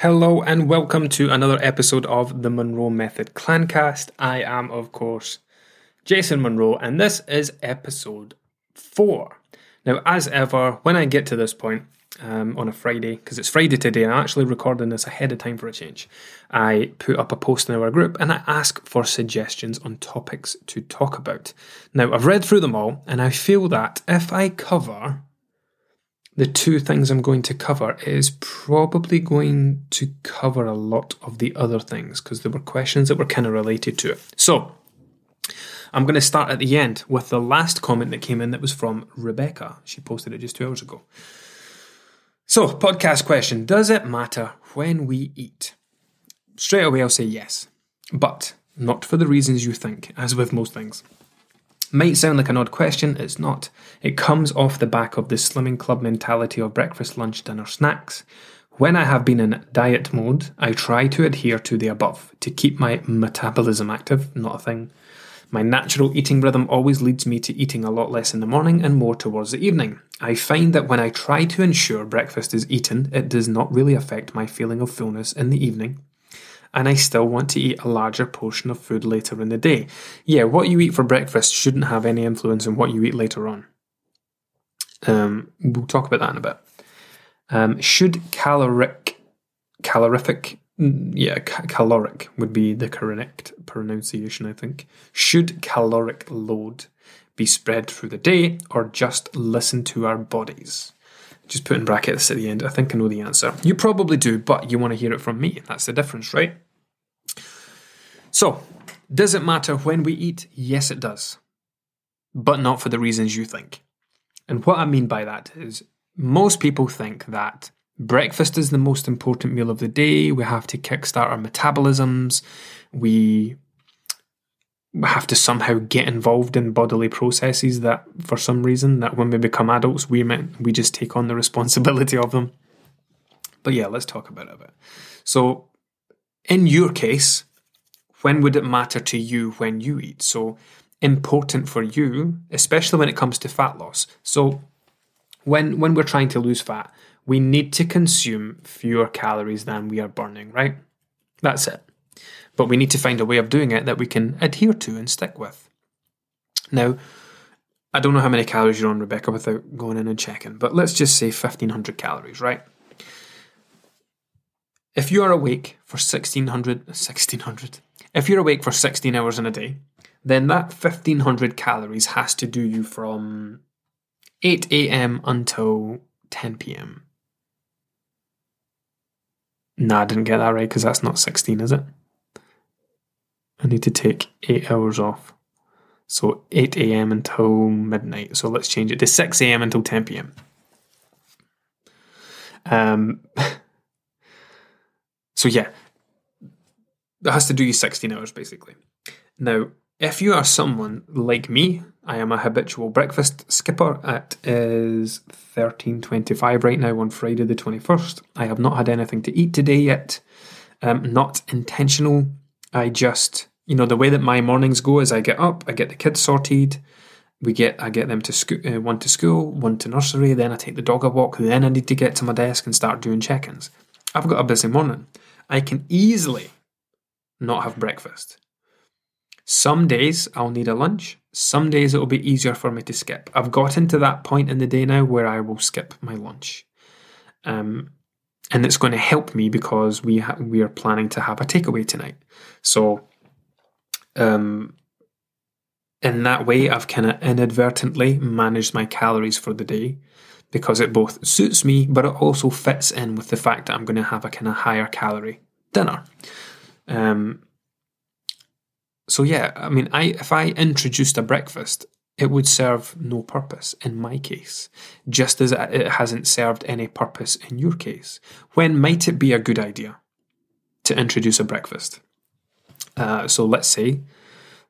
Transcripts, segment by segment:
Hello and welcome to another episode of the Monroe Method Clancast. I am, of course, Jason Monroe, and this is episode four. Now, as ever, when I get to this point um, on a Friday, because it's Friday today, and I'm actually recording this ahead of time for a change. I put up a post in our group and I ask for suggestions on topics to talk about. Now, I've read through them all, and I feel that if I cover the two things I'm going to cover is probably going to cover a lot of the other things because there were questions that were kind of related to it. So, I'm going to start at the end with the last comment that came in that was from Rebecca. She posted it just two hours ago. So, podcast question Does it matter when we eat? Straight away, I'll say yes, but not for the reasons you think, as with most things. Might sound like an odd question, it's not. It comes off the back of the slimming club mentality of breakfast, lunch, dinner, snacks. When I have been in diet mode, I try to adhere to the above to keep my metabolism active, not a thing. My natural eating rhythm always leads me to eating a lot less in the morning and more towards the evening. I find that when I try to ensure breakfast is eaten, it does not really affect my feeling of fullness in the evening and I still want to eat a larger portion of food later in the day. Yeah, what you eat for breakfast shouldn't have any influence on what you eat later on. Um, we'll talk about that in a bit. Um, should caloric, calorific, mm, yeah, ca- caloric would be the correct pronunciation, I think. Should caloric load be spread through the day or just listen to our bodies? Just put in brackets at the end. I think I know the answer. You probably do, but you want to hear it from me. That's the difference, right? So, does it matter when we eat? Yes, it does. But not for the reasons you think. And what I mean by that is most people think that breakfast is the most important meal of the day. We have to kickstart our metabolisms. We have to somehow get involved in bodily processes that for some reason that when we become adults we we just take on the responsibility of them. But yeah let's talk about it a bit. So in your case when would it matter to you when you eat? So important for you especially when it comes to fat loss. So when when we're trying to lose fat we need to consume fewer calories than we are burning right? That's it but we need to find a way of doing it that we can adhere to and stick with. Now, I don't know how many calories you're on, Rebecca, without going in and checking, but let's just say 1500 calories, right? If you are awake for 1600, 1600, if you're awake for 16 hours in a day, then that 1500 calories has to do you from 8 a.m. until 10 p.m. Nah, I didn't get that right because that's not 16, is it? I need to take eight hours off. So 8 a.m. until midnight. So let's change it to 6 a.m. until 10 p.m. Um, so yeah, that has to do you 16 hours basically. Now, if you are someone like me, I am a habitual breakfast skipper. It is 13.25 right now on Friday the 21st. I have not had anything to eat today yet. Um, not intentional. I just you know the way that my mornings go is I get up, I get the kids sorted, we get I get them to school, uh, one to school, one to nursery, then I take the dog a walk, then I need to get to my desk and start doing check-ins. I've got a busy morning. I can easily not have breakfast. Some days I'll need a lunch. Some days it'll be easier for me to skip. I've gotten to that point in the day now where I will skip my lunch. Um, and it's going to help me because we ha- we are planning to have a takeaway tonight. So um, in that way, I've kind of inadvertently managed my calories for the day because it both suits me, but it also fits in with the fact that I'm going to have a kind of higher calorie dinner. Um, so yeah, I mean, I if I introduced a breakfast, it would serve no purpose in my case, just as it hasn't served any purpose in your case. When might it be a good idea to introduce a breakfast? Uh, so let's say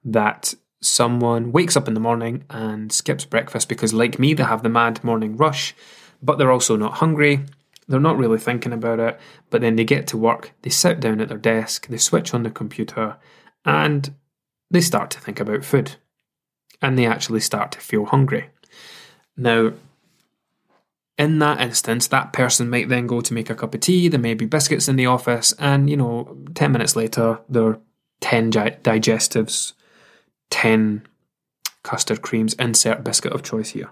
that someone wakes up in the morning and skips breakfast because, like me, they have the mad morning rush, but they're also not hungry. They're not really thinking about it, but then they get to work, they sit down at their desk, they switch on the computer, and they start to think about food. And they actually start to feel hungry. Now, in that instance, that person might then go to make a cup of tea, there may be biscuits in the office, and you know, 10 minutes later, there are 10 digestives, 10 custard creams, insert biscuit of choice here.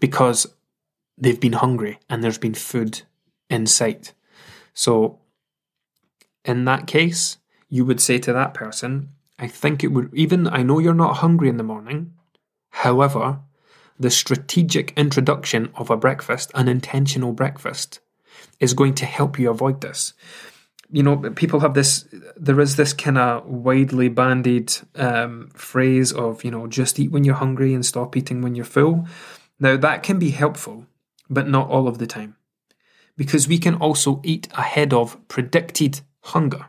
Because they've been hungry and there's been food in sight. So, in that case, you would say to that person, I think it would, even, I know you're not hungry in the morning. However, the strategic introduction of a breakfast, an intentional breakfast, is going to help you avoid this. You know, people have this, there is this kind of widely bandied um, phrase of, you know, just eat when you're hungry and stop eating when you're full. Now, that can be helpful, but not all of the time. Because we can also eat ahead of predicted hunger.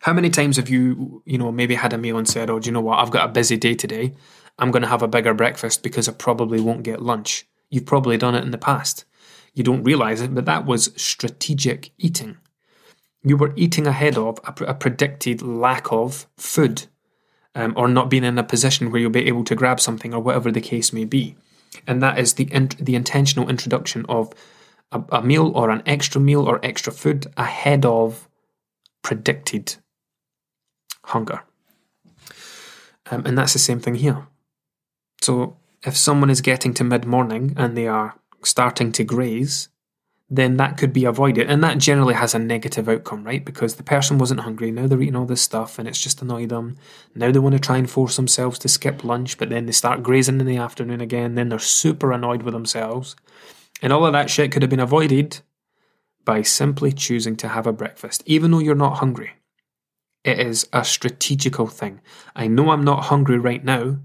How many times have you, you know, maybe had a meal and said, oh, do you know what, I've got a busy day today. I'm going to have a bigger breakfast because I probably won't get lunch. You've probably done it in the past. You don't realize it, but that was strategic eating. You were eating ahead of a, a predicted lack of food um, or not being in a position where you'll be able to grab something or whatever the case may be. And that is the, the intentional introduction of a, a meal or an extra meal or extra food ahead of predicted hunger. Um, and that's the same thing here. So if someone is getting to mid morning and they are starting to graze, then that could be avoided. And that generally has a negative outcome, right? Because the person wasn't hungry, now they're eating all this stuff and it's just annoyed them. Now they want to try and force themselves to skip lunch, but then they start grazing in the afternoon again, then they're super annoyed with themselves. And all of that shit could have been avoided by simply choosing to have a breakfast, even though you're not hungry. It is a strategical thing. I know I'm not hungry right now,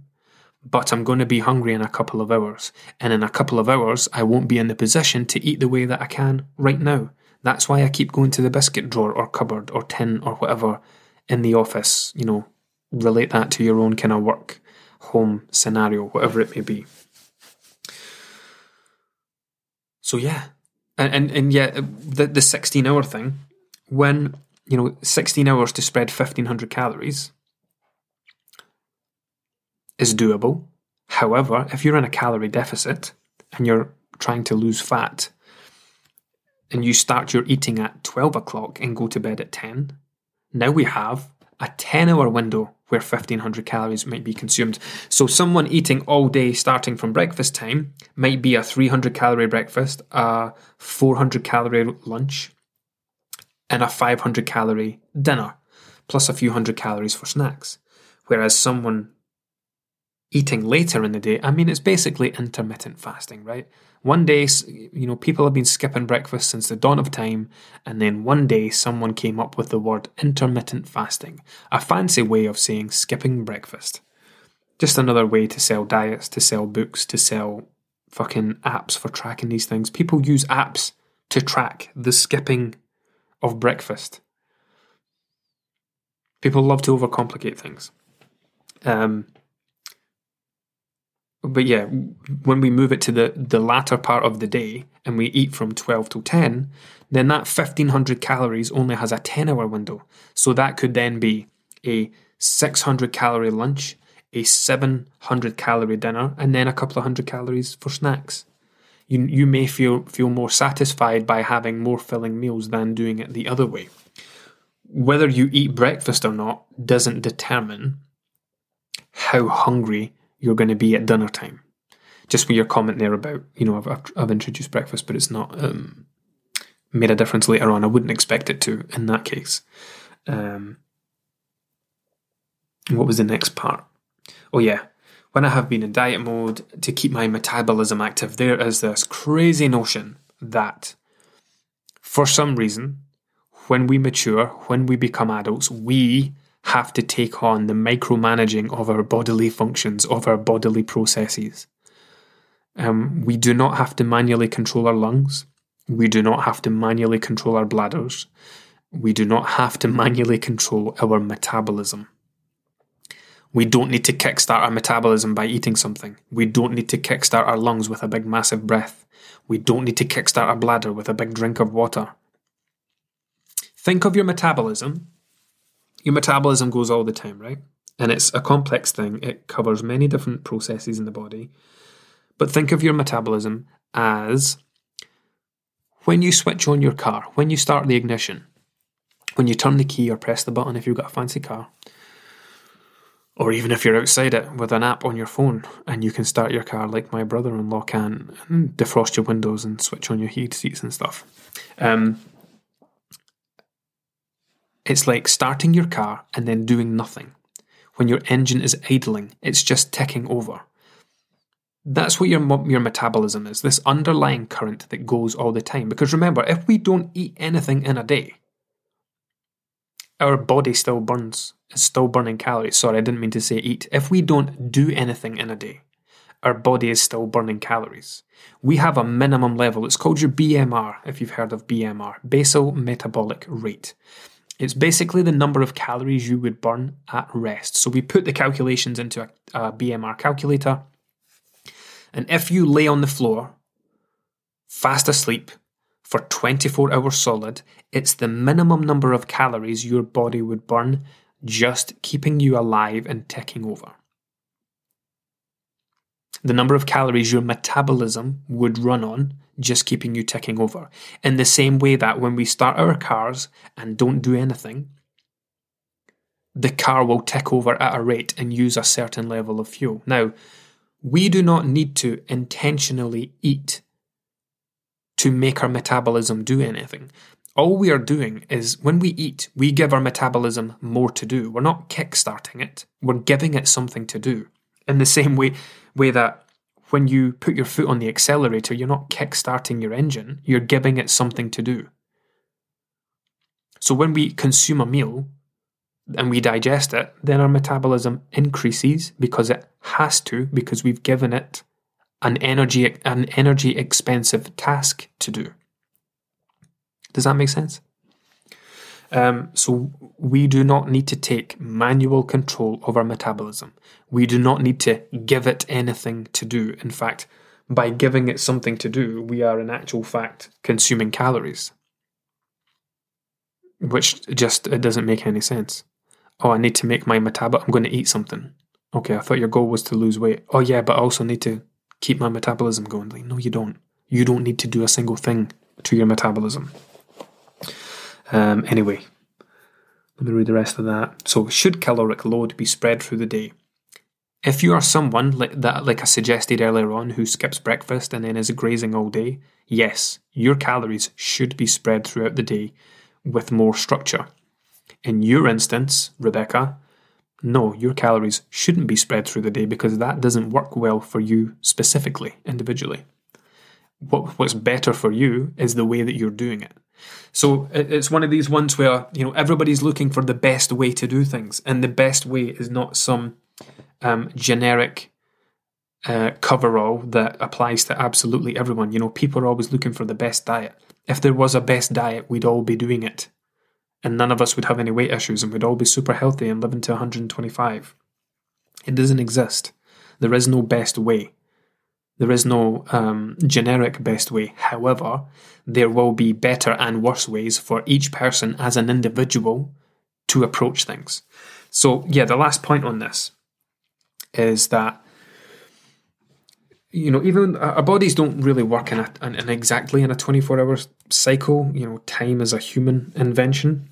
but I'm going to be hungry in a couple of hours. And in a couple of hours, I won't be in the position to eat the way that I can right now. That's why I keep going to the biscuit drawer or cupboard or tin or whatever in the office. You know, relate that to your own kind of work, home scenario, whatever it may be. So yeah, and and, and yeah, uh, the the sixteen hour thing. When you know, sixteen hours to spread fifteen hundred calories is doable. However, if you're in a calorie deficit and you're trying to lose fat and you start your eating at 12 o'clock and go to bed at 10, now we have a 10 hour window where 1500 calories might be consumed. So, someone eating all day starting from breakfast time might be a 300 calorie breakfast, a 400 calorie lunch, and a 500 calorie dinner, plus a few hundred calories for snacks. Whereas someone eating later in the day, I mean, it's basically intermittent fasting, right? One day, you know, people have been skipping breakfast since the dawn of time, and then one day someone came up with the word intermittent fasting, a fancy way of saying skipping breakfast. Just another way to sell diets, to sell books, to sell fucking apps for tracking these things. People use apps to track the skipping of breakfast. People love to overcomplicate things. Um, but yeah, when we move it to the, the latter part of the day and we eat from 12 to 10, then that 1500 calories only has a 10 hour window. So that could then be a 600 calorie lunch, a 700 calorie dinner, and then a couple of hundred calories for snacks. You, you may feel, feel more satisfied by having more filling meals than doing it the other way. Whether you eat breakfast or not doesn't determine how hungry you're going to be at dinner time. Just with your comment there about, you know, I've, I've introduced breakfast, but it's not um, made a difference later on. I wouldn't expect it to in that case. Um, what was the next part? Oh, yeah. When I have been in diet mode to keep my metabolism active, there is this crazy notion that for some reason, when we mature, when we become adults, we have to take on the micromanaging of our bodily functions, of our bodily processes. Um, we do not have to manually control our lungs. We do not have to manually control our bladders. We do not have to manually control our metabolism. We don't need to kickstart our metabolism by eating something. We don't need to kickstart our lungs with a big, massive breath. We don't need to kickstart our bladder with a big drink of water. Think of your metabolism your metabolism goes all the time, right? And it's a complex thing. It covers many different processes in the body. But think of your metabolism as when you switch on your car, when you start the ignition, when you turn the key or press the button if you've got a fancy car, or even if you're outside it with an app on your phone and you can start your car like my brother in law can, defrost your windows and switch on your heated seats and stuff. Um, it's like starting your car and then doing nothing. When your engine is idling, it's just ticking over. That's what your your metabolism is. This underlying current that goes all the time. Because remember, if we don't eat anything in a day, our body still burns. It's still burning calories. Sorry, I didn't mean to say eat. If we don't do anything in a day, our body is still burning calories. We have a minimum level. It's called your BMR, if you've heard of BMR, basal metabolic rate. It's basically the number of calories you would burn at rest. So we put the calculations into a, a BMR calculator. And if you lay on the floor, fast asleep, for 24 hours solid, it's the minimum number of calories your body would burn just keeping you alive and ticking over. The number of calories your metabolism would run on just keeping you ticking over. In the same way that when we start our cars and don't do anything, the car will tick over at a rate and use a certain level of fuel. Now, we do not need to intentionally eat to make our metabolism do anything. All we are doing is when we eat, we give our metabolism more to do. We're not kickstarting it, we're giving it something to do. In the same way, way that when you put your foot on the accelerator, you're not kickstarting your engine, you're giving it something to do. So when we consume a meal and we digest it, then our metabolism increases because it has to, because we've given it an energy an energy expensive task to do. Does that make sense? Um, so we do not need to take manual control of our metabolism. We do not need to give it anything to do. In fact, by giving it something to do, we are in actual fact consuming calories. Which just it doesn't make any sense. Oh, I need to make my metabolism. I'm going to eat something. Okay, I thought your goal was to lose weight. Oh yeah, but I also need to keep my metabolism going. Like, no, you don't. You don't need to do a single thing to your metabolism. Um, anyway, let me read the rest of that. So, should caloric load be spread through the day? If you are someone like that, like I suggested earlier on, who skips breakfast and then is grazing all day, yes, your calories should be spread throughout the day with more structure. In your instance, Rebecca, no, your calories shouldn't be spread through the day because that doesn't work well for you specifically, individually. What, what's better for you is the way that you're doing it. So it's one of these ones where you know everybody's looking for the best way to do things, and the best way is not some um, generic uh, coverall that applies to absolutely everyone. You know, people are always looking for the best diet. If there was a best diet, we'd all be doing it and none of us would have any weight issues and we'd all be super healthy and living to 125. It doesn't exist. There is no best way. There is no um, generic best way. However, there will be better and worse ways for each person as an individual to approach things. So, yeah, the last point on this is that you know, even our bodies don't really work in, a, in exactly in a 24 hour cycle. You know, time is a human invention,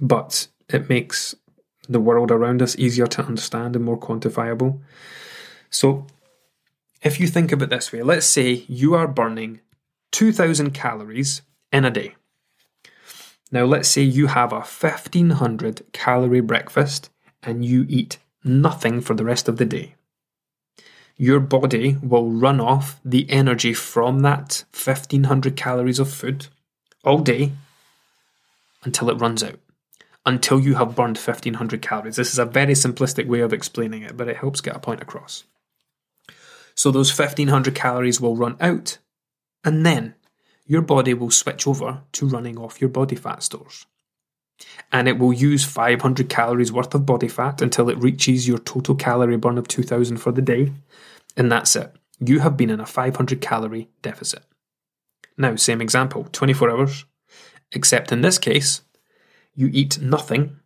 but it makes the world around us easier to understand and more quantifiable. So, if you think of it this way, let's say you are burning 2000 calories in a day. Now, let's say you have a 1500 calorie breakfast and you eat nothing for the rest of the day your body will run off the energy from that 1500 calories of food all day until it runs out, until you have burned 1500 calories. This is a very simplistic way of explaining it, but it helps get a point across. So those 1500 calories will run out, and then your body will switch over to running off your body fat stores. And it will use 500 calories worth of body fat until it reaches your total calorie burn of 2000 for the day. And that's it. You have been in a 500 calorie deficit. Now, same example 24 hours, except in this case, you eat nothing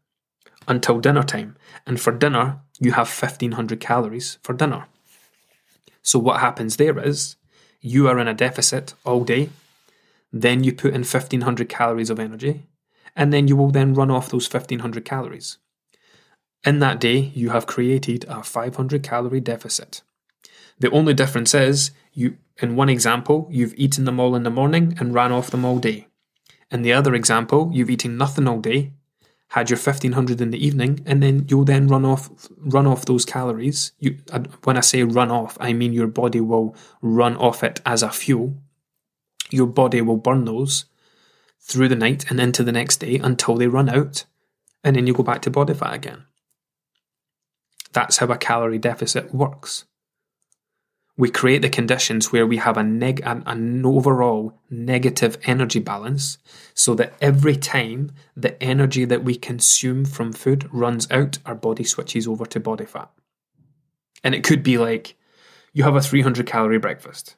until dinner time. And for dinner, you have 1500 calories for dinner. So, what happens there is you are in a deficit all day. Then you put in 1500 calories of energy, and then you will then run off those 1500 calories. In that day, you have created a 500 calorie deficit. The only difference is, you, in one example, you've eaten them all in the morning and ran off them all day. In the other example, you've eaten nothing all day, had your 1500 in the evening, and then you'll then run off run off those calories. You, when I say run off, I mean your body will run off it as a fuel. Your body will burn those through the night and into the next day until they run out, and then you go back to body fat again. That's how a calorie deficit works. We create the conditions where we have a neg- an, an overall negative energy balance so that every time the energy that we consume from food runs out, our body switches over to body fat. And it could be like you have a 300 calorie breakfast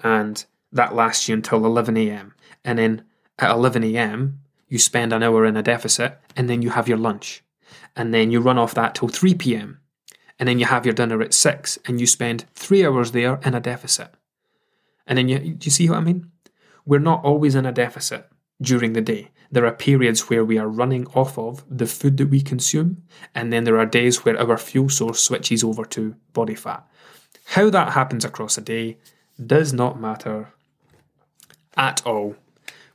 and that lasts you until 11 a.m. And then at 11 a.m., you spend an hour in a deficit and then you have your lunch. And then you run off that till 3 p.m and then you have your dinner at six and you spend three hours there in a deficit. And then you, do you see what I mean? We're not always in a deficit during the day. There are periods where we are running off of the food that we consume, and then there are days where our fuel source switches over to body fat. How that happens across a day does not matter at all.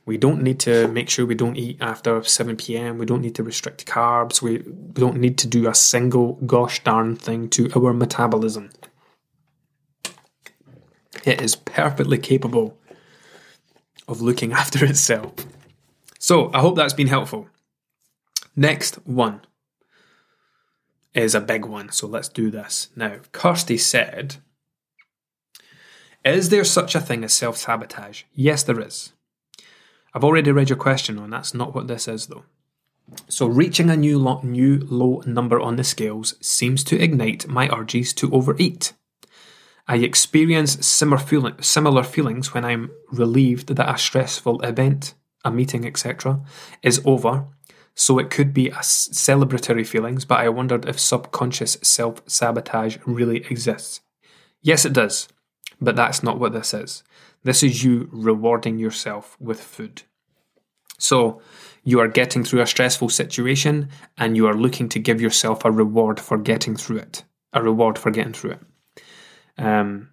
We don't need to make sure we don't eat after 7 pm. We don't need to restrict carbs. We, don't need to do a single gosh darn thing to our metabolism. It is perfectly capable of looking after itself. So, I hope that's been helpful. Next one is a big one, so let's do this. Now, Kirsty said, Is there such a thing as self sabotage? Yes, there is. I've already read your question on that's not what this is though. So reaching a new lo- new low number on the scales seems to ignite my urges to overeat. I experience similar, similar feelings when I'm relieved that a stressful event, a meeting, etc., is over. So it could be a celebratory feelings, but I wondered if subconscious self sabotage really exists. Yes, it does, but that's not what this is. This is you rewarding yourself with food. So, you are getting through a stressful situation and you are looking to give yourself a reward for getting through it. A reward for getting through it. Um,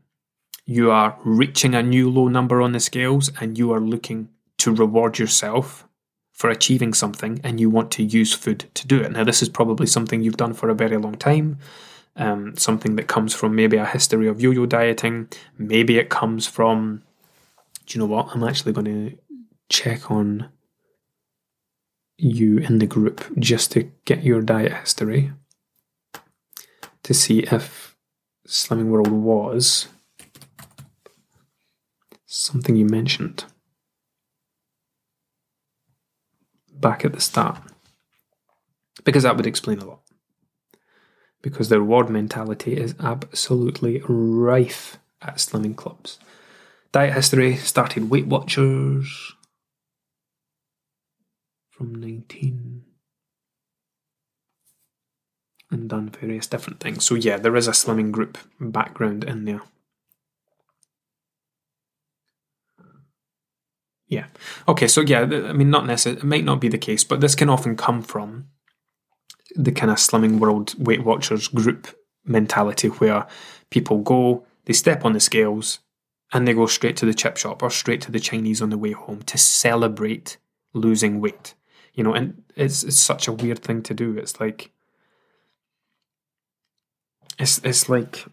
you are reaching a new low number on the scales and you are looking to reward yourself for achieving something and you want to use food to do it. Now, this is probably something you've done for a very long time. Um, something that comes from maybe a history of yo yo dieting. Maybe it comes from do you know what? I'm actually going to check on you in the group just to get your diet history to see if Slimming World was something you mentioned back at the start. Because that would explain a lot. Because the reward mentality is absolutely rife at slimming clubs. Diet history started Weight Watchers from 19 and done various different things. So, yeah, there is a slimming group background in there. Yeah. Okay, so yeah, I mean, not necessarily, it might not be the case, but this can often come from the kind of slimming world Weight Watchers group mentality where people go, they step on the scales, and they go straight to the chip shop or straight to the Chinese on the way home to celebrate losing weight. You know, and it's it's such a weird thing to do. It's like it's it's like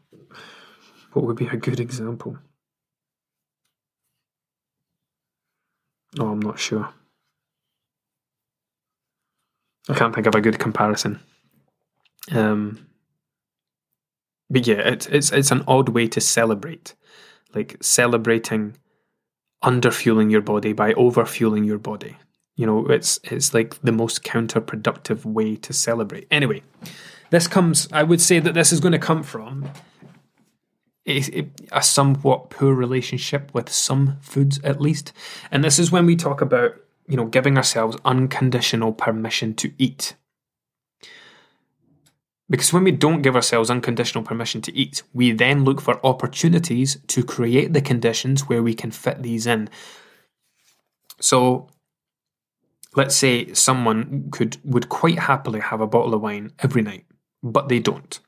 what would be a good example? Oh, I'm not sure. I can't think of a good comparison. Um, but yeah, it's it's it's an odd way to celebrate like celebrating underfueling your body by overfueling your body. You know, it's it's like the most counterproductive way to celebrate. Anyway, this comes. I would say that this is going to come from a, a somewhat poor relationship with some foods, at least. And this is when we talk about you know giving ourselves unconditional permission to eat. Because when we don't give ourselves unconditional permission to eat, we then look for opportunities to create the conditions where we can fit these in. So let's say someone could would quite happily have a bottle of wine every night, but they don't.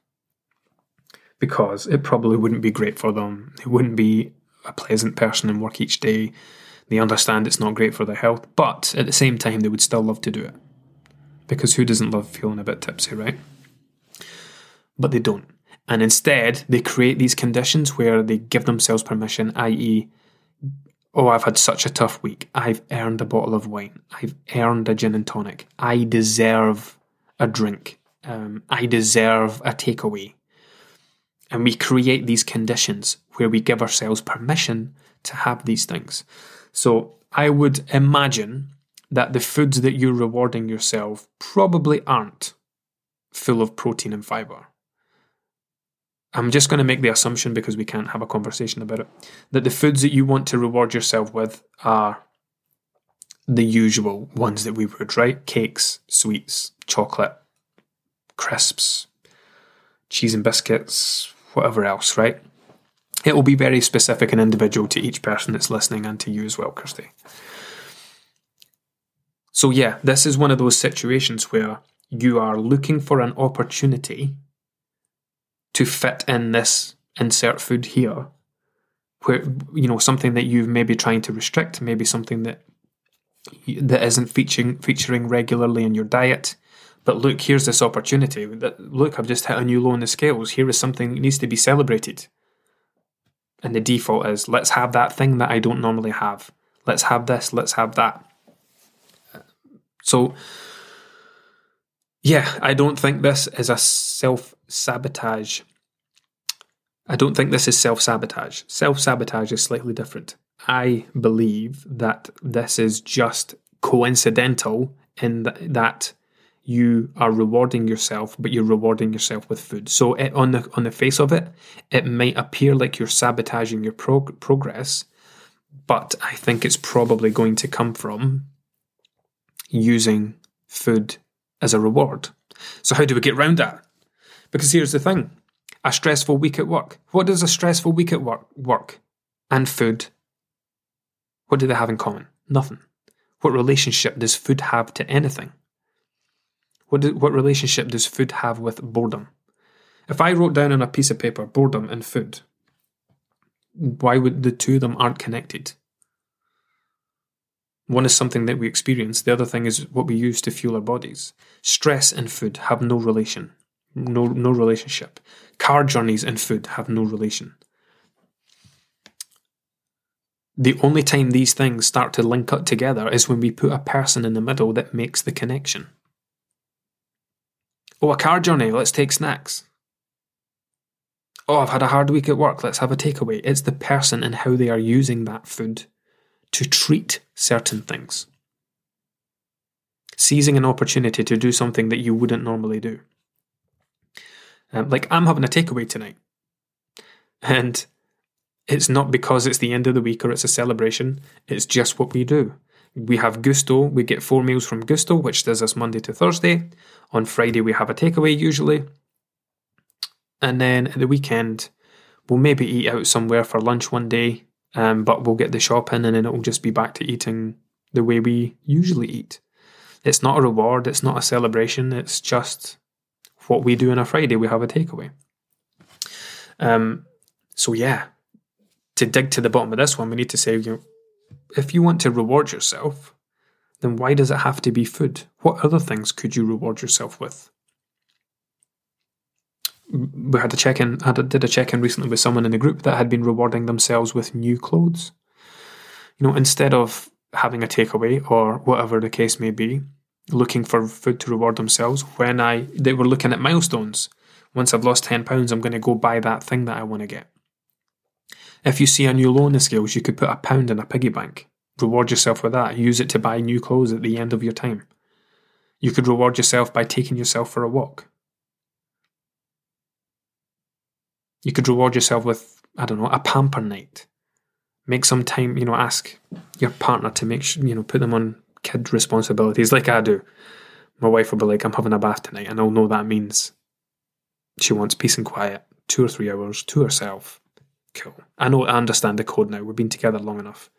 Because it probably wouldn't be great for them. They wouldn't be a pleasant person in work each day. They understand it's not great for their health, but at the same time they would still love to do it. Because who doesn't love feeling a bit tipsy, right? but they don't. And instead, they create these conditions where they give themselves permission, i.e., oh, I've had such a tough week. I've earned a bottle of wine. I've earned a gin and tonic. I deserve a drink. Um, I deserve a takeaway. And we create these conditions where we give ourselves permission to have these things. So I would imagine that the foods that you're rewarding yourself probably aren't full of protein and fiber. I'm just going to make the assumption because we can't have a conversation about it that the foods that you want to reward yourself with are the usual ones that we would, right? Cakes, sweets, chocolate, crisps, cheese and biscuits, whatever else, right? It will be very specific and individual to each person that's listening and to you as well, Kirsty. So, yeah, this is one of those situations where you are looking for an opportunity to fit in this insert food here where you know something that you've maybe trying to restrict maybe something that that isn't featuring featuring regularly in your diet. But look here's this opportunity. Look i've just hit a new low in the scales. Here is something that needs to be celebrated. And the default is let's have that thing that i don't normally have. Let's have this let's have that. So yeah i don't think this is a self sabotage. I don't think this is self sabotage. Self sabotage is slightly different. I believe that this is just coincidental in th- that you are rewarding yourself, but you're rewarding yourself with food. So it, on the on the face of it, it might appear like you're sabotaging your prog- progress, but I think it's probably going to come from using food as a reward. So how do we get around that? Because here's the thing a stressful week at work. What does a stressful week at work, work and food, what do they have in common? Nothing. What relationship does food have to anything? What, do, what relationship does food have with boredom? If I wrote down on a piece of paper boredom and food, why would the two of them aren't connected? One is something that we experience, the other thing is what we use to fuel our bodies. Stress and food have no relation no no relationship. Car journeys and food have no relation. The only time these things start to link up together is when we put a person in the middle that makes the connection. Oh, a car journey, let's take snacks. Oh, I've had a hard week at work, let's have a takeaway. It's the person and how they are using that food to treat certain things. Seizing an opportunity to do something that you wouldn't normally do. Um, like I'm having a takeaway tonight, and it's not because it's the end of the week or it's a celebration. It's just what we do. We have Gousto. We get four meals from Gousto, which does us Monday to Thursday. On Friday we have a takeaway usually, and then at the weekend we'll maybe eat out somewhere for lunch one day. Um, but we'll get the shop in, and then it'll just be back to eating the way we usually eat. It's not a reward. It's not a celebration. It's just what we do on a Friday, we have a takeaway. Um, so yeah, to dig to the bottom of this one, we need to say, you know, if you want to reward yourself, then why does it have to be food? What other things could you reward yourself with? We had a check in, had a, did a check in recently with someone in the group that had been rewarding themselves with new clothes. You know, instead of having a takeaway or whatever the case may be, looking for food to reward themselves when I they were looking at milestones. Once I've lost ten pounds, I'm going to go buy that thing that I want to get. If you see a new low in the scales, you could put a pound in a piggy bank. Reward yourself with that. Use it to buy new clothes at the end of your time. You could reward yourself by taking yourself for a walk. You could reward yourself with, I don't know, a pamper night. Make some time, you know, ask your partner to make sure, you know, put them on kid responsibilities like I do. My wife will be like, I'm having a bath tonight, and I'll know that means She wants peace and quiet, two or three hours to herself. Cool. I know, I understand the code now. We've been together long enough.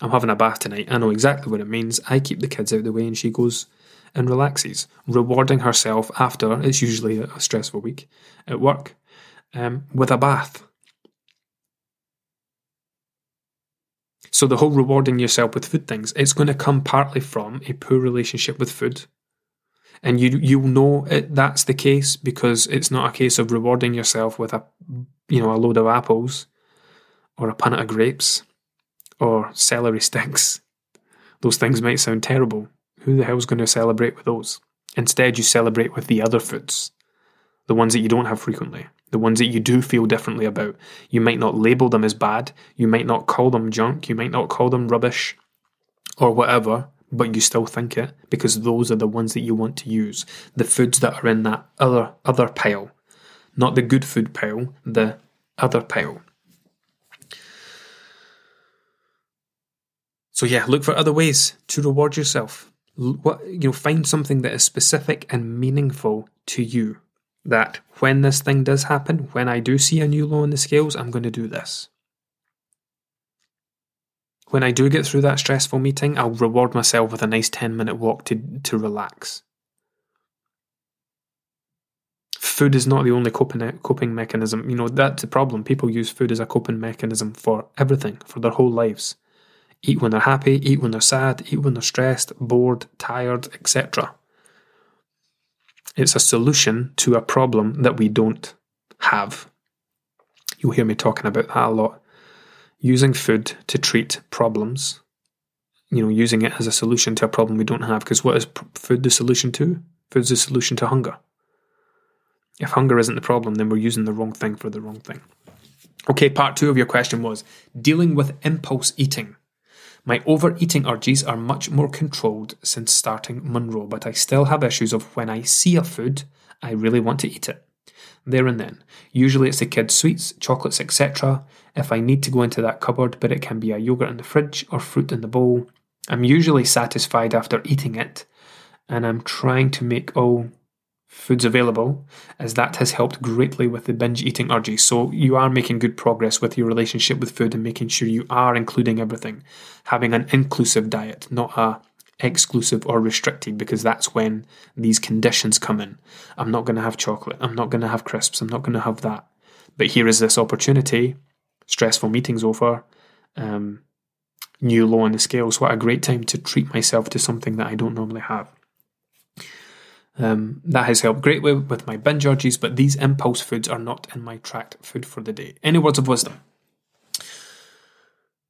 I'm having a bath tonight. I know exactly what it means. I keep the kids out of the way and she goes and relaxes, rewarding herself after, it's usually a stressful week at work, um, with a bath. So the whole rewarding yourself with food things, it's going to come partly from a poor relationship with food. And you you'll know it, that's the case because it's not a case of rewarding yourself with a you know a load of apples or a punnet of grapes or celery sticks. Those things might sound terrible. Who the hell's going to celebrate with those? Instead, you celebrate with the other foods, the ones that you don't have frequently, the ones that you do feel differently about. You might not label them as bad, you might not call them junk, you might not call them rubbish or whatever, but you still think it because those are the ones that you want to use. The foods that are in that other other pile, not the good food pile, the other pile. So yeah, look for other ways to reward yourself. What you know, find something that is specific and meaningful to you. That when this thing does happen, when I do see a new low in the scales, I'm going to do this. When I do get through that stressful meeting, I'll reward myself with a nice 10 minute walk to, to relax. Food is not the only coping, coping mechanism. You know, that's the problem. People use food as a coping mechanism for everything, for their whole lives. Eat when they're happy, eat when they're sad, eat when they're stressed, bored, tired, etc. It's a solution to a problem that we don't have. You'll hear me talking about that a lot. Using food to treat problems, you know, using it as a solution to a problem we don't have. Because what is food the solution to? Food's the solution to hunger. If hunger isn't the problem, then we're using the wrong thing for the wrong thing. Okay, part two of your question was dealing with impulse eating. My overeating urges are much more controlled since starting Monroe, but I still have issues of when I see a food, I really want to eat it. There and then. Usually it's the kids' sweets, chocolates, etc. If I need to go into that cupboard, but it can be a yogurt in the fridge or fruit in the bowl. I'm usually satisfied after eating it, and I'm trying to make all foods available, as that has helped greatly with the binge eating urges. So you are making good progress with your relationship with food and making sure you are including everything, having an inclusive diet, not a exclusive or restricted, because that's when these conditions come in. I'm not going to have chocolate. I'm not going to have crisps. I'm not going to have that. But here is this opportunity. Stressful meetings over. Um, new low on the scales. What a great time to treat myself to something that I don't normally have. Um, that has helped greatly with my binge urges, but these impulse foods are not in my tracked food for the day. Any words of wisdom?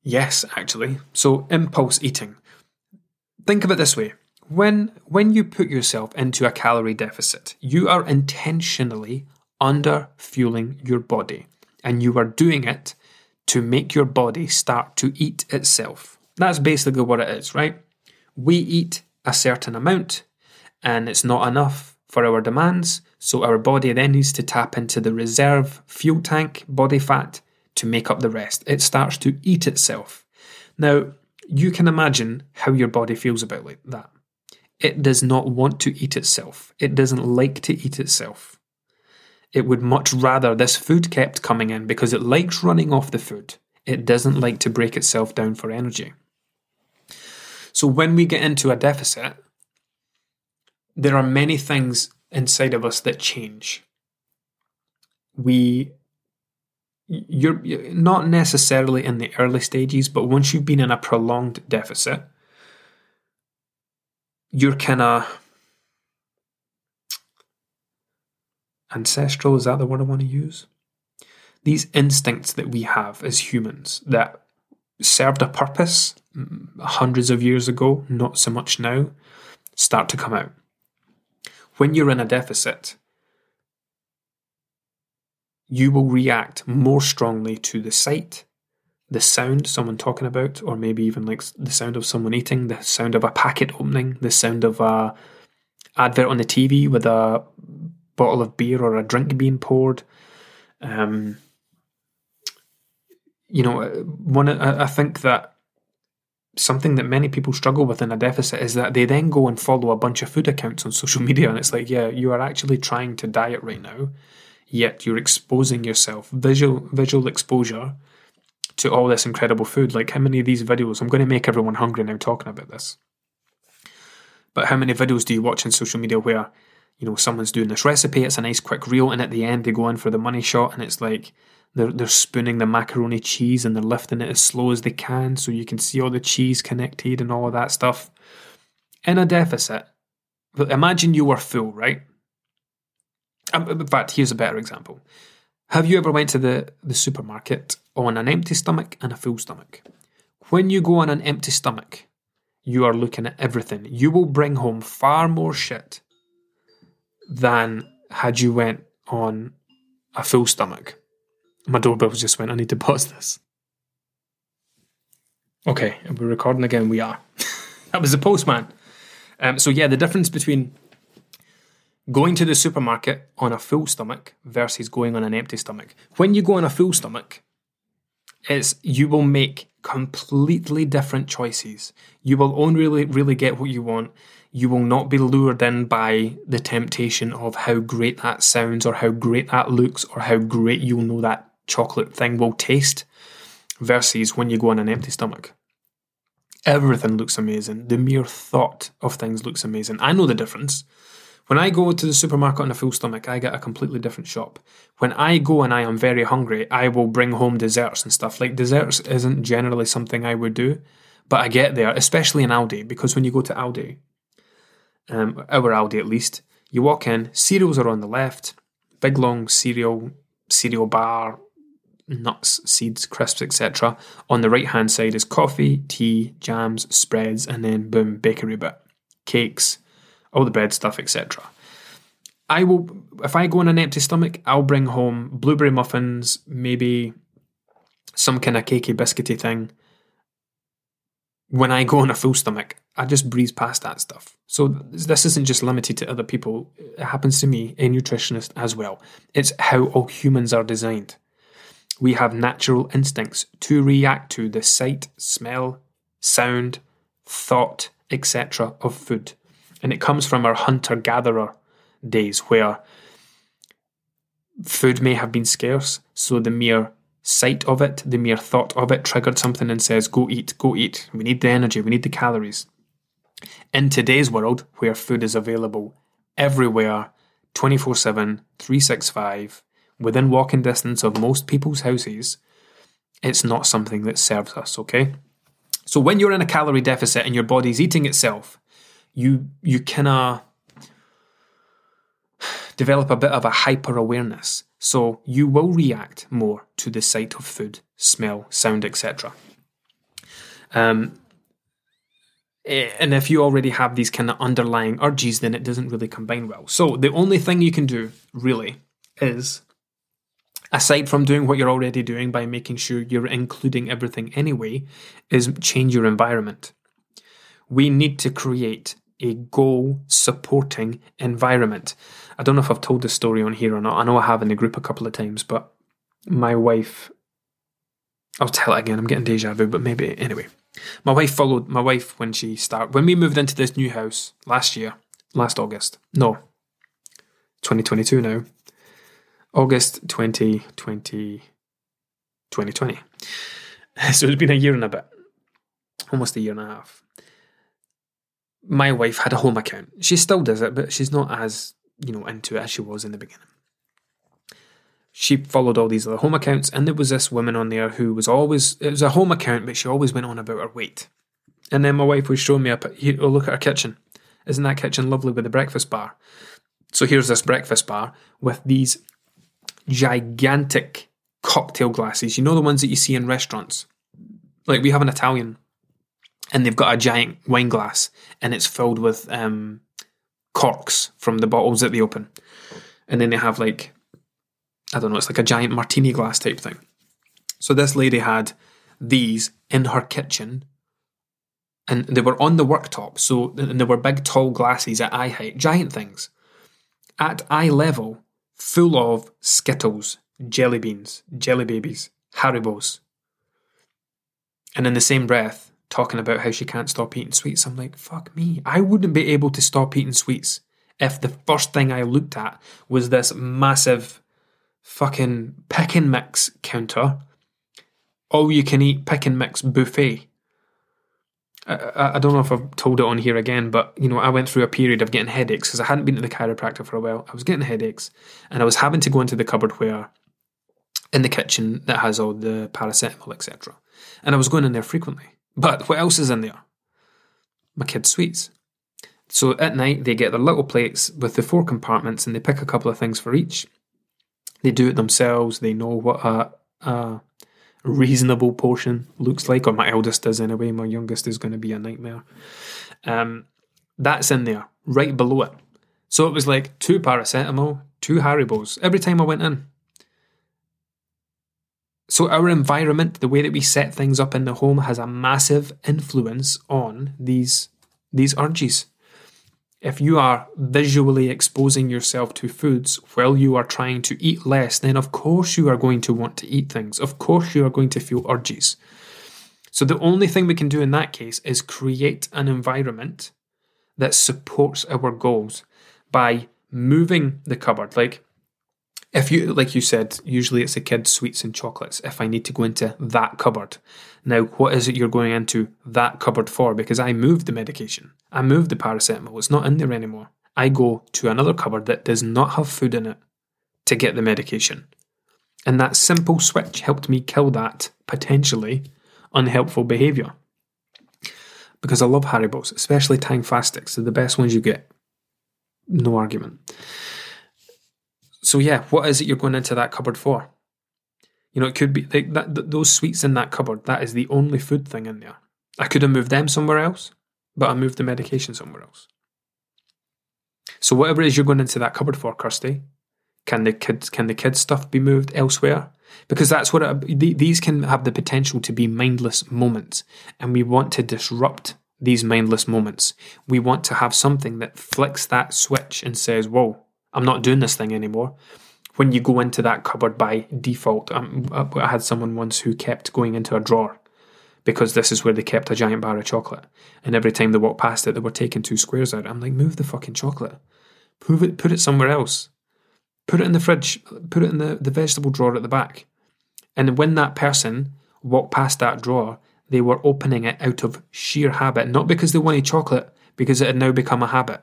Yes, actually. So, impulse eating. Think of it this way. When, when you put yourself into a calorie deficit, you are intentionally under fueling your body, and you are doing it to make your body start to eat itself. That's basically what it is, right? We eat a certain amount and it's not enough for our demands, so our body then needs to tap into the reserve fuel tank, body fat, to make up the rest. It starts to eat itself. Now, you can imagine how your body feels about like that. It does not want to eat itself. It doesn't like to eat itself. It would much rather this food kept coming in because it likes running off the food. It doesn't like to break itself down for energy. So when we get into a deficit, there are many things inside of us that change. We you're not necessarily in the early stages, but once you've been in a prolonged deficit, you're kind of ancestral. Is that the word I want to use? These instincts that we have as humans that served a purpose mm, hundreds of years ago, not so much now, start to come out when you're in a deficit, you will react more strongly to the sight, the sound someone talking about, or maybe even like the sound of someone eating, the sound of a packet opening, the sound of a advert on the TV with a bottle of beer or a drink being poured. Um, you know, one I think that something that many people struggle with in a deficit is that they then go and follow a bunch of food accounts on social media and it's like yeah you are actually trying to diet right now yet you're exposing yourself, visual visual exposure to all this incredible food. Like how many of these videos? I'm going to make everyone hungry now talking about this. But how many videos do you watch on social media where you know someone's doing this recipe? It's a nice quick reel, and at the end they go in for the money shot, and it's like they're they're spooning the macaroni cheese and they're lifting it as slow as they can, so you can see all the cheese connected and all of that stuff. In a deficit, imagine you were full, right? Um, in fact, here's a better example. Have you ever went to the, the supermarket on an empty stomach and a full stomach? When you go on an empty stomach, you are looking at everything. You will bring home far more shit than had you went on a full stomach. My doorbell just went, I need to pause this. Okay, we're recording again. We are. that was the postman. Um, so, yeah, the difference between going to the supermarket on a full stomach versus going on an empty stomach. When you go on a full stomach, it's you will make completely different choices. You will only really, really get what you want. You will not be lured in by the temptation of how great that sounds or how great that looks or how great you'll know that chocolate thing will taste versus when you go on an empty stomach. Everything looks amazing. The mere thought of things looks amazing. I know the difference. When I go to the supermarket on a full stomach, I get a completely different shop. When I go and I am very hungry, I will bring home desserts and stuff. Like desserts isn't generally something I would do, but I get there, especially in Aldi, because when you go to Aldi, um, our Aldi at least, you walk in, cereals are on the left, big long cereal, cereal bar, nuts, seeds, crisps, etc. On the right hand side is coffee, tea, jams, spreads, and then boom, bakery bit, cakes, all the bread stuff, etc. I will, if I go on an empty stomach, I'll bring home blueberry muffins, maybe some kind of cakey biscuity thing. When I go on a full stomach, I just breeze past that stuff. So this isn't just limited to other people. It happens to me, a nutritionist as well. It's how all humans are designed. We have natural instincts to react to the sight, smell, sound, thought, etc. of food. And it comes from our hunter gatherer days where food may have been scarce, so the mere sight of it, the mere thought of it triggered something and says, Go eat, go eat. We need the energy, we need the calories. In today's world, where food is available everywhere, 24 7, 365, within walking distance of most people's houses, it's not something that serves us, okay? So when you're in a calorie deficit and your body's eating itself, you you kind of develop a bit of a hyper awareness. So you will react more to the sight of food, smell, sound, etc. Um, eh, and if you already have these kind of underlying urges, then it doesn't really combine well. So the only thing you can do really is, aside from doing what you're already doing by making sure you're including everything anyway, is change your environment. We need to create a goal supporting environment. I don't know if I've told this story on here or not. I know I have in the group a couple of times, but my wife, I'll tell it again. I'm getting deja vu, but maybe anyway. My wife followed my wife when she started when we moved into this new house last year, last August. No, 2022 now. August 2020, 2020. So it's been a year and a bit, almost a year and a half my wife had a home account. She still does it, but she's not as, you know, into it as she was in the beginning. She followed all these other home accounts, and there was this woman on there who was always, it was a home account, but she always went on about her weight. And then my wife was showing me a, oh, look at her kitchen. Isn't that kitchen lovely with the breakfast bar? So here's this breakfast bar with these gigantic cocktail glasses. You know the ones that you see in restaurants? Like we have an Italian and they've got a giant wine glass and it's filled with um, corks from the bottles that they open. And then they have like, I don't know, it's like a giant martini glass type thing. So this lady had these in her kitchen and they were on the worktop. So and they were big, tall glasses at eye height, giant things. At eye level, full of Skittles, jelly beans, jelly babies, Haribos. And in the same breath, talking about how she can't stop eating sweets. I'm like, fuck me. I wouldn't be able to stop eating sweets if the first thing I looked at was this massive fucking pick and mix counter, all you can eat pick and mix buffet. I, I, don't know if I've told it on here again, but you know, I went through a period of getting headaches because I hadn't been to the chiropractor for a while. I was getting headaches, and I was having to go into the cupboard where, in the kitchen, that has all the paracetamol, etc. And I was going in there frequently. But what else is in there? My kids' sweets. So at night, they get their little plates with the four compartments, and they pick a couple of things for each. They do it themselves. They know what a, reasonable portion looks like, or my eldest does anyway. My youngest is going to be a nightmare. Um, that's in there, right below it. So it was like two paracetamol, two Haribos every time I went in. So our environment, the way that we set things up in the home, has a massive influence on these these urges if you are visually exposing yourself to foods while you are trying to eat less, then of course you are going to want to eat things. Of course you are going to feel urges. So the only thing we can do in that case is create an environment that supports our goals by moving the cupboard. Like if you like you said, usually it's a kid's sweets and chocolates. If I need to go into that cupboard. Now, what is it you're going into that cupboard for? Because I moved the medication. I moved the paracetamol. It's not in there anymore. I go to another cupboard that does not have food in it to get the medication. And that simple switch helped me kill that potentially unhelpful behaviour. Because I love Haribos, especially Tangfastics. They're the best ones you get. No argument. So yeah, what is it you're going into that cupboard for? You know, it could be like that, those sweets in that cupboard. That is the only food thing in there. I could have moved them somewhere else, but I moved the medication somewhere else. So whatever it is you're going into that cupboard for, Kirsty, can the kids can the kids stuff be moved elsewhere? Because that's what uh, it, these can have the potential to be mindless moments, and we want to disrupt these mindless moments. We want to have something that flicks that switch and says, "Whoa, I'm not doing this thing anymore. When you go into that cupboard by default, um, I had someone once who kept going into a drawer because this is where they kept a giant bar of chocolate. And every time they walked past it, they were taking two squares out. I'm like, move the fucking chocolate. Move it, put it somewhere else. Put it in the fridge. Put it in the, the vegetable drawer at the back. And when that person walked past that drawer, they were opening it out of sheer habit, not because they wanted chocolate, because it had now become a habit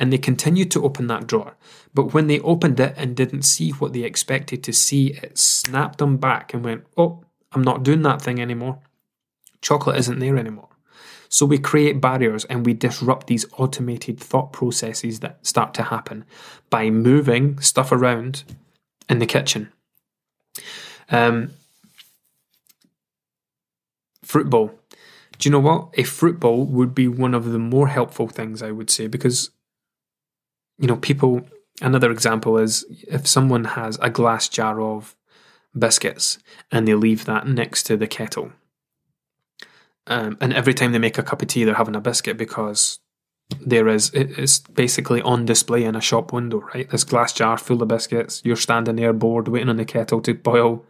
and they continued to open that drawer. But when they opened it and didn't see what they expected to see, it snapped them back and went, Oh, I'm not doing that thing anymore. Chocolate isn't there anymore. So we create barriers and we disrupt these automated thought processes that start to happen by moving stuff around in the kitchen. Um, fruit bowl. Do you know what? A fruit bowl would be one of the more helpful things, I would say, because you know, people, another example is if someone has a glass jar of biscuits and they leave that next to the kettle. Um, and every time they make a cup of tea, they're having a biscuit because there is it's basically on display in a shop window, right? This glass jar full of biscuits. You're standing there bored, waiting on the kettle to boil.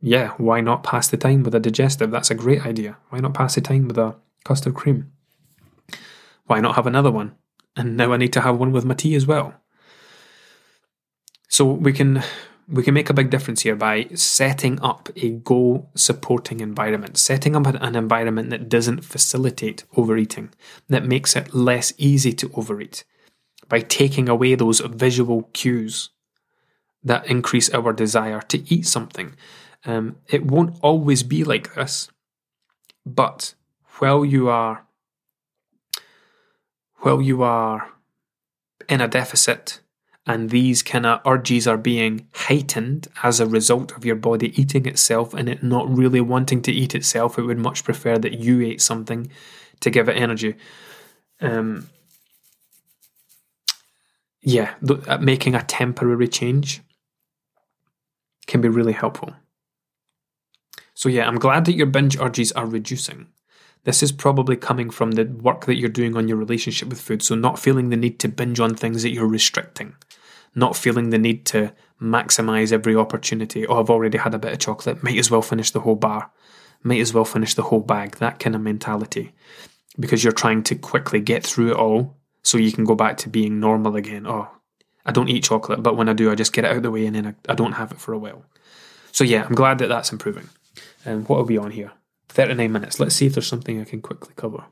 Yeah, why not pass the time with a digestive? That's a great idea. Why not pass the time with a custard cream? Why not have another one? And now I need to have one with my tea as well. So we can we can make a big difference here by setting up a goal supporting environment, setting up an environment that doesn't facilitate overeating, that makes it less easy to overeat, by taking away those visual cues that increase our desire to eat something. Um, it won't always be like this, but while you are while you are in a deficit and these kind of urges are being heightened as a result of your body eating itself and it not really wanting to eat itself, it would much prefer that you ate something to give it energy. Um, yeah, uh, making a temporary change can be really helpful. So, yeah, I'm glad that your binge urges are reducing. This is probably coming from the work that you're doing on your relationship with food. So, not feeling the need to binge on things that you're restricting, not feeling the need to maximize every opportunity. Oh, I've already had a bit of chocolate, might as well finish the whole bar, might as well finish the whole bag. That kind of mentality. Because you're trying to quickly get through it all so you can go back to being normal again. Oh, I don't eat chocolate, but when I do, I just get it out of the way and then I, I don't have it for a while. So yeah, I'm glad that that's improving. And what are we on here? 39 minutes. Let's see if there's something I can quickly cover.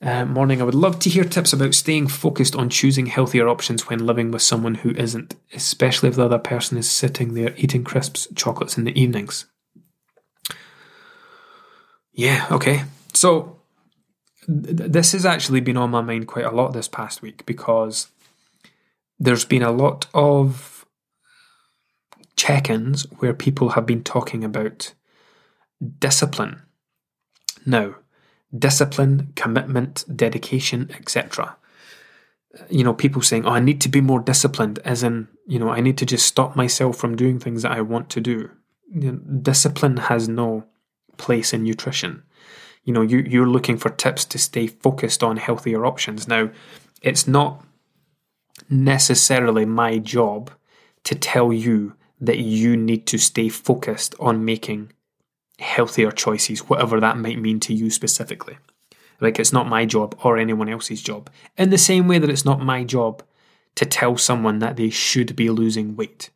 Uh, morning, I would love to hear tips about staying focused on choosing healthier options when living with someone who isn't, especially if the other person is sitting there eating crisps, chocolates in the evenings. Yeah, okay. So this has actually been on my mind quite a lot this past week because there's been a lot of check ins where people have been talking about discipline. Now, discipline, commitment, dedication, etc. You know, people saying, Oh, I need to be more disciplined, as in, you know, I need to just stop myself from doing things that I want to do. You know, discipline has no place in nutrition you know you, you're looking for tips to stay focused on healthier options now it's not necessarily my job to tell you that you need to stay focused on making healthier choices whatever that might mean to you specifically like it's not my job or anyone else's job in the same way that it's not my job to tell someone that they should be losing weight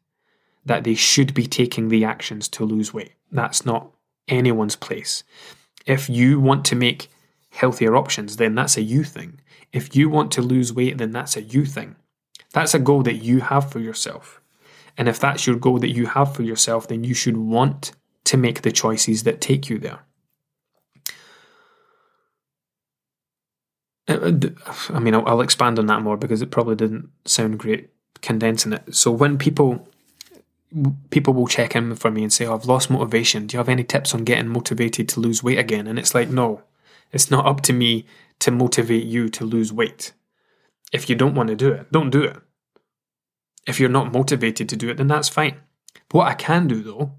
that they should be taking the actions to lose weight that's not anyone's place if you want to make healthier options, then that's a you thing. If you want to lose weight, then that's a you thing. That's a goal that you have for yourself. And if that's your goal that you have for yourself, then you should want to make the choices that take you there. Uh, uh, I mean, I'll expand on that more because it probably didn't sound great condensing it. So when people people will check in for me and say, oh, I've lost motivation. Do you have any tips on getting motivated to lose weight again? And it's like, no, it's not up to me to motivate you to lose weight. If you don't want to do it, don't do it. If you're not motivated to do it, then that's fine. What I can do though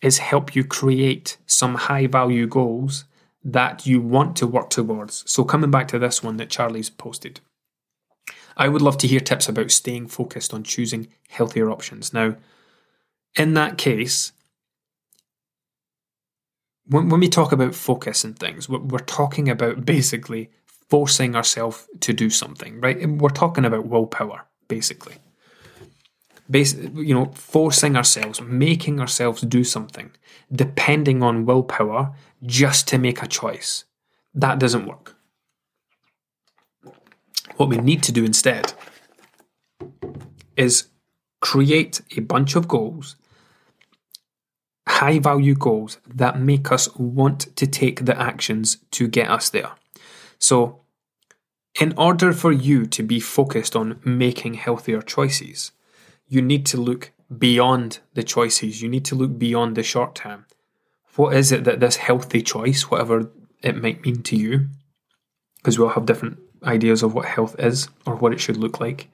is help you create some high value goals that you want to work towards. So, coming back to this one that Charlie's posted, I would love to hear tips about staying focused on choosing healthier options. Now, in that case, when, when we talk about focus and things, we're, we're talking about basically forcing ourselves to do something, right? And we're talking about willpower, basically. You know, forcing ourselves, making ourselves do something, depending on willpower just to make a choice. That doesn't work. What we need to do instead is create a bunch of goals, high value goals that make us want to take the actions to get us there. So, in order for you to be focused on making healthier choices, you need to look beyond the choices. You need to look beyond the short term. What is it that this healthy choice, whatever it might mean to you, because we all have different ideas of what health is or what it should look like.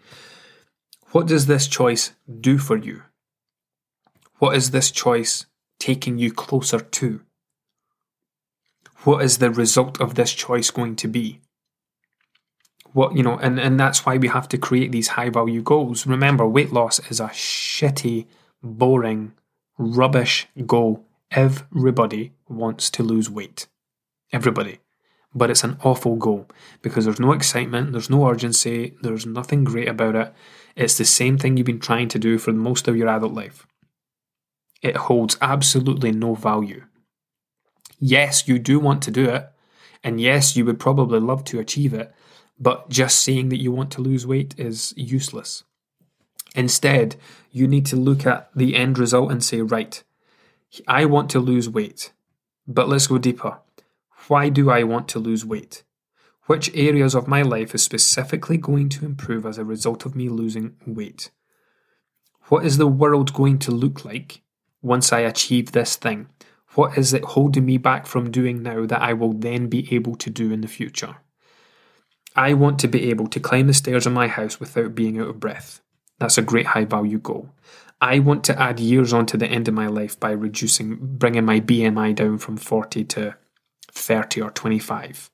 What does this choice do for you? What is this choice taking you closer to? What is the result of this choice going to be? What, you know, and, and that's why we have to create these high value goals. Remember, weight loss is a shitty, boring, rubbish goal. Everybody wants to lose weight. Everybody but it's an awful goal because there's no excitement, there's no urgency, there's nothing great about it. It's the same thing you've been trying to do for most of your adult life. It holds absolutely no value. Yes, you do want to do it, and yes, you would probably love to achieve it, but just saying that you want to lose weight is useless. Instead, you need to look at the end result and say, right, I want to lose weight, but let's go deeper. Why do I want to lose weight? Which areas of my life is specifically going to improve as a result of me losing weight? What is the world going to look like once I achieve this thing? What is it holding me back from doing now that I will then be able to do in the future? I want to be able to climb the stairs of my house without being out of breath. That's a great high value goal. I want to add years on to the end of my life by reducing, bringing my BMI down from 40 to 30 or 25.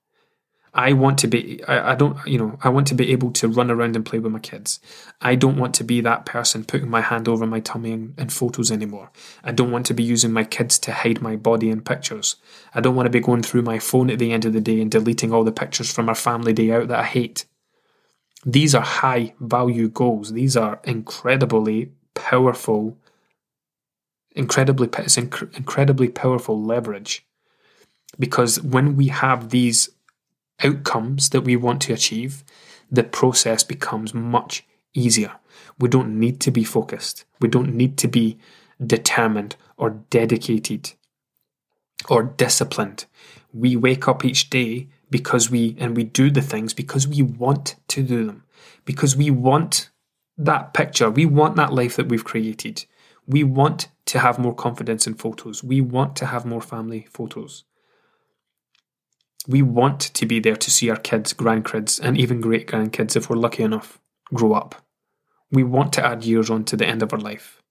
I want to be, I, I, don't, you know, I want to be able to run around and play with my kids. I don't want to be that person putting my hand over my tummy in photos anymore. I don't want to be using my kids to hide my body in pictures. I don't want to be going through my phone at the end of the day and deleting all the pictures from our family day out that I hate. These are high value goals. These are incredibly powerful, incredibly, inc- incredibly powerful leverage. Because when we have these outcomes that we want to achieve, the process becomes much easier. We don't need to be focused. We don't need to be determined or dedicated or disciplined. We wake up each day because we, and we do the things because we want to do them, because we want that picture, we want that life that we've created. We want to have more confidence in photos. We want to have more family photos. We want to be there to see our kids, grandkids, and even great grandkids if we're lucky enough grow up. We want to add years on to the end of our life.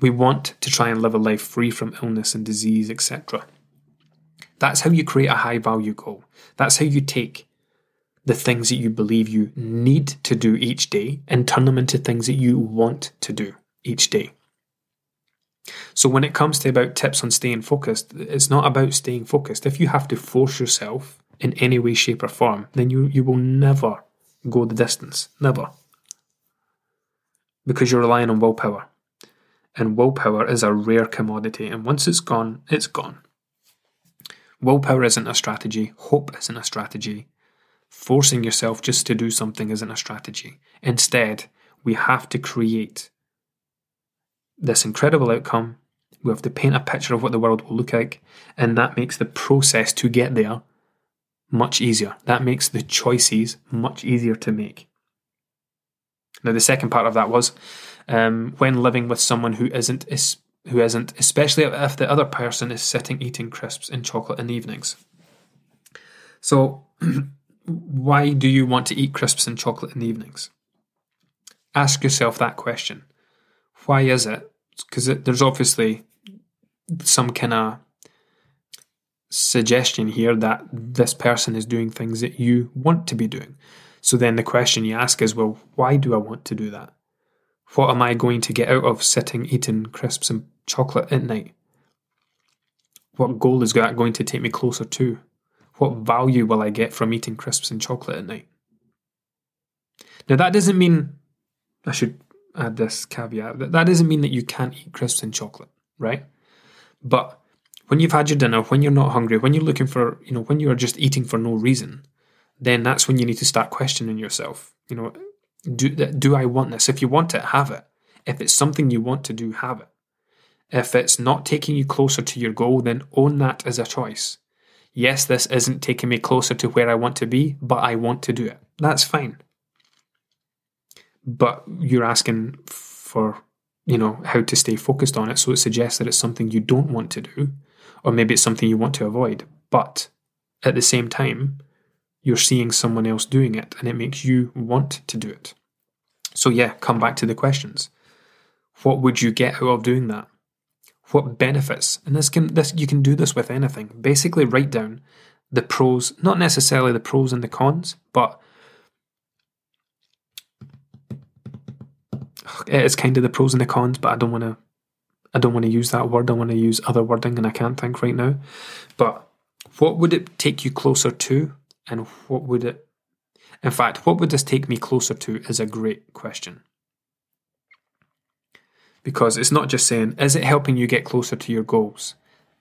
We want to try and live a life free from illness and disease, etc. That's how you create a high value goal. That's how you take the things that you believe you need to do each day and turn them into things that you want to do each day. So when it comes to about tips on staying focused, it's not about staying focused. If you have to force yourself in any way, shape, or form, then you, you will never go the distance. Never. Because you're relying on willpower. And willpower is a rare commodity, and once it's gone, it's gone. Willpower isn't a strategy, hope isn't a strategy, forcing yourself just to do something isn't a strategy. Instead, we have to create this incredible outcome. We have to paint a picture of what the world will look like, and that makes the process to get there much easier. That makes the choices much easier to make. Now, the second part of that was um, when living with someone who isn't who isn't, especially if the other person is sitting eating crisps and chocolate in the evenings. So, why do you want to eat crisps and chocolate in the evenings? Ask yourself that question. Why is it? Because there's obviously some kind of suggestion here that this person is doing things that you want to be doing. So then the question you ask is, well, why do I want to do that? What am I going to get out of sitting eating crisps and chocolate at night? What goal is that going to take me closer to? What value will I get from eating crisps and chocolate at night? Now, that doesn't mean, I should add this caveat, that, that doesn't mean that you can't eat crisps and chocolate, right? But when you've had your dinner, when you're not hungry, when you're looking for, you know, when you're just eating for no reason, then that's when you need to start questioning yourself. You know, do, do I want this? If you want it, have it. If it's something you want to do, have it. If it's not taking you closer to your goal, then own that as a choice. Yes, this isn't taking me closer to where I want to be, but I want to do it. That's fine. But you're asking for, you know, how to stay focused on it. So it suggests that it's something you don't want to do, or maybe it's something you want to avoid. But at the same time, you're seeing someone else doing it and it makes you want to do it. So, yeah, come back to the questions. What would you get out of doing that? What benefits? And this can this you can do this with anything. Basically write down the pros, not necessarily the pros and the cons, but it's kind of the pros and the cons, but I don't want to I don't want to use that word. I want to use other wording and I can't think right now. But what would it take you closer to and what would it, in fact, what would this take me closer to is a great question. Because it's not just saying, is it helping you get closer to your goals?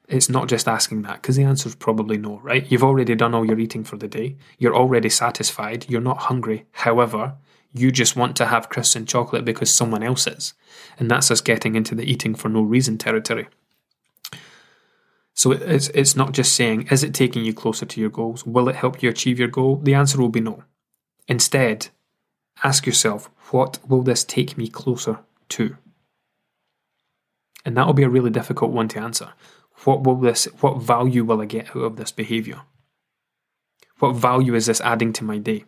It's not just asking that, because the answer is probably no, right? You've already done all your eating for the day. You're already satisfied. You're not hungry. However, you just want to have crisps and chocolate because someone else is. And that's us getting into the eating for no reason territory. So it's it's not just saying, is it taking you closer to your goals? Will it help you achieve your goal? The answer will be no. Instead, ask yourself, what will this take me closer to? And that will be a really difficult one to answer. What will this what value will I get out of this behavior? What value is this adding to my day?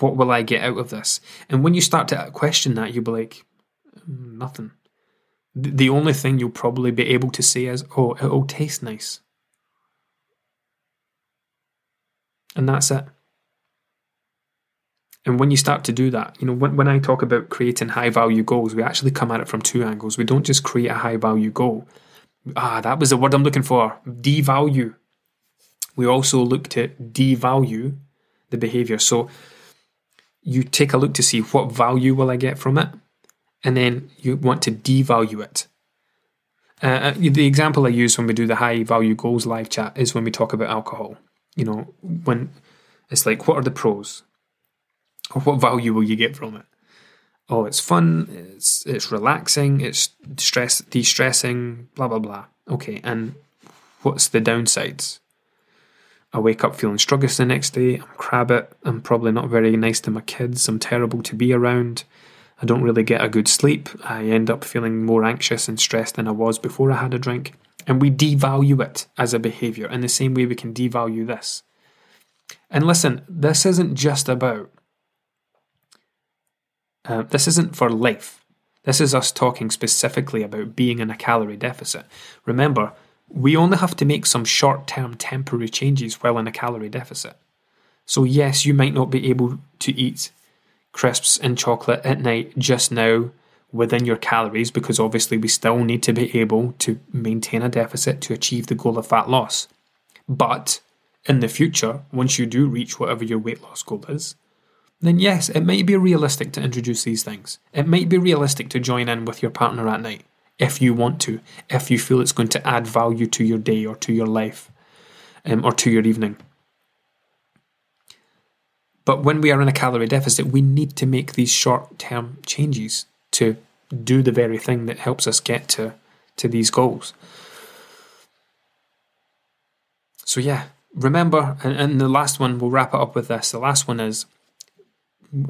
What will I get out of this? And when you start to question that, you'll be like, mm, nothing the only thing you'll probably be able to say is, oh, it'll taste nice. And that's it. And when you start to do that, you know, when, when I talk about creating high value goals, we actually come at it from two angles. We don't just create a high value goal. Ah, that was the word I'm looking for. Devalue. We also look to devalue the behavior. So you take a look to see what value will I get from it, and then you want to devalue it. Uh, uh the example I use when we do the high value goals live chat is when we talk about alcohol. You know, when it's like, what are the pros? Or what value will you get from it? Oh, it's fun, it's it's relaxing, it's stress de-stressing, blah blah blah. Okay, and what's the downsides? I wake up feeling sluggish the next day. I'm crabbit. I'm probably not very nice to my kids. I'm terrible to be around. I don't really get a good sleep. I end up feeling more anxious and stressed than I was before I had a drink. And we devalue it as a behavior in the same way we can devalue this. And listen, this isn't just about, uh, this isn't for life. This is us talking specifically about being in a calorie deficit. Remember, we only have to make some short term temporary changes while in a calorie deficit. So, yes, you might not be able to eat crisps and chocolate at night just now within your calories because obviously we still need to be able to maintain a deficit to achieve the goal of fat loss. But in the future, once you do reach whatever your weight loss goal is, then yes, it might be realistic to introduce these things. It might be realistic to join in with your partner at night if you want to, if you feel it's going to add value to your day or to your life um, or to your evening. But when we are in a calorie deficit, we need to make these short term changes to do the very thing that helps us get to, to these goals. So, yeah, remember, and, and the last one, we'll wrap it up with this. The last one is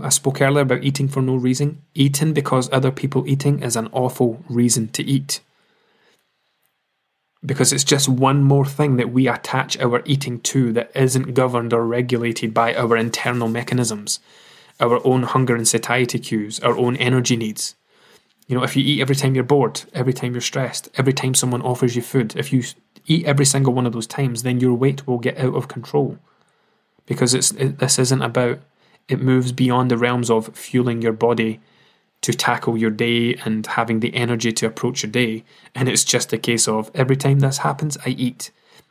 I spoke earlier about eating for no reason. Eating because other people eating is an awful reason to eat. Because it's just one more thing that we attach our eating to that isn't governed or regulated by our internal mechanisms, our own hunger and satiety cues, our own energy needs. You know, if you eat every time you're bored, every time you're stressed, every time someone offers you food, if you eat every single one of those times, then your weight will get out of control. Because it's it, this isn't about it moves beyond the realms of fueling your body to tackle your day and having the energy to approach your day. And it's just a case of every time this happens, I eat.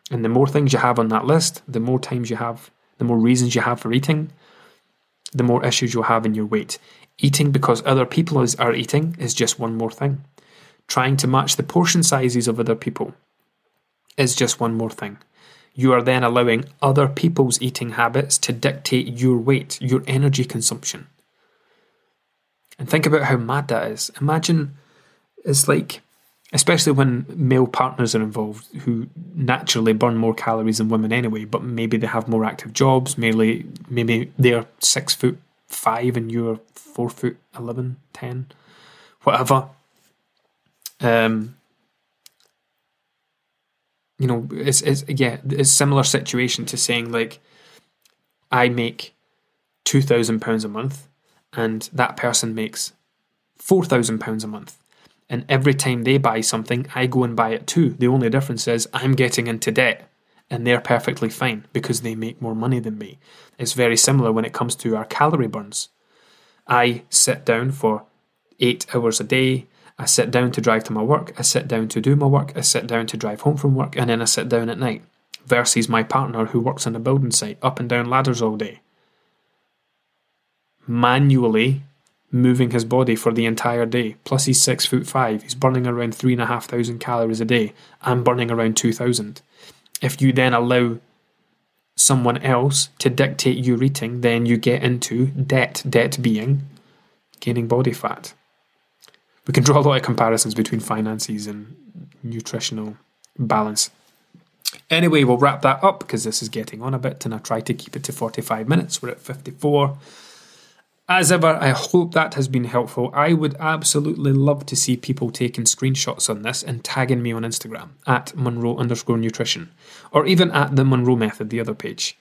And the more things you have on that list, the more times you have, the more reasons you have for eating, the more issues you'll have in your weight. Eating because other people are eating is just one more thing. Trying to match the portion sizes of other people is just one more thing you are then allowing other people's eating habits to dictate your weight, your energy consumption. And think about how mad that is. Imagine it's like, especially when male partners are involved who naturally burn more calories than women anyway, but maybe they have more active jobs, maybe, maybe they're six foot five and you're four foot 11, 10, whatever. Um, you know, it's, it's yeah, it's similar situation to saying like, I make two thousand pounds a month, and that person makes four thousand pounds a month, and every time they buy something, I go and buy it too. The only difference is I'm getting into debt, and they're perfectly fine because they make more money than me. It's very similar when it comes to our calorie burns. I sit down for eight hours a day. I sit down to drive to my work, I sit down to do my work, I sit down to drive home from work, and then I sit down at night. Versus my partner who works on a building site, up and down ladders all day. Manually moving his body for the entire day. Plus, he's six foot five. He's burning around three and a half thousand calories a day. I'm burning around two thousand. If you then allow someone else to dictate your eating, then you get into debt. Debt being gaining body fat we can draw a lot of comparisons between finances and nutritional balance. Anyway, we'll wrap that up because this is getting on a bit and I try to keep it to 45 minutes. We're at 54. As ever, I hope that has been helpful. I would absolutely love to see people taking screenshots on this and tagging me on Instagram at Monroe underscore nutrition or even at the Monroe Method, the other page.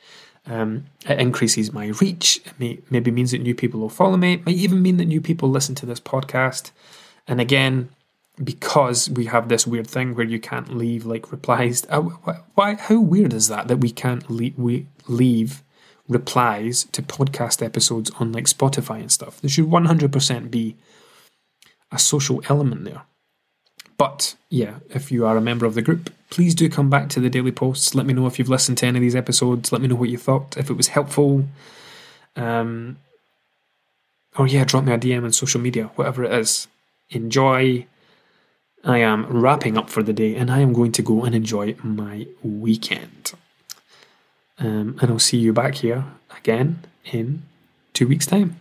Um, it increases my reach. It may, maybe means that new people will follow me. It might even mean that new people listen to this podcast. And again, because we have this weird thing where you can't leave like replies. Uh, why? How weird is that that we can't leave, we leave replies to podcast episodes on like Spotify and stuff? There should one hundred percent be a social element there. But yeah, if you are a member of the group, please do come back to the daily posts. Let me know if you've listened to any of these episodes. Let me know what you thought, if it was helpful. Um, or yeah, drop me a DM on social media, whatever it is. Enjoy. I am wrapping up for the day and I am going to go and enjoy my weekend. Um, and I'll see you back here again in two weeks' time.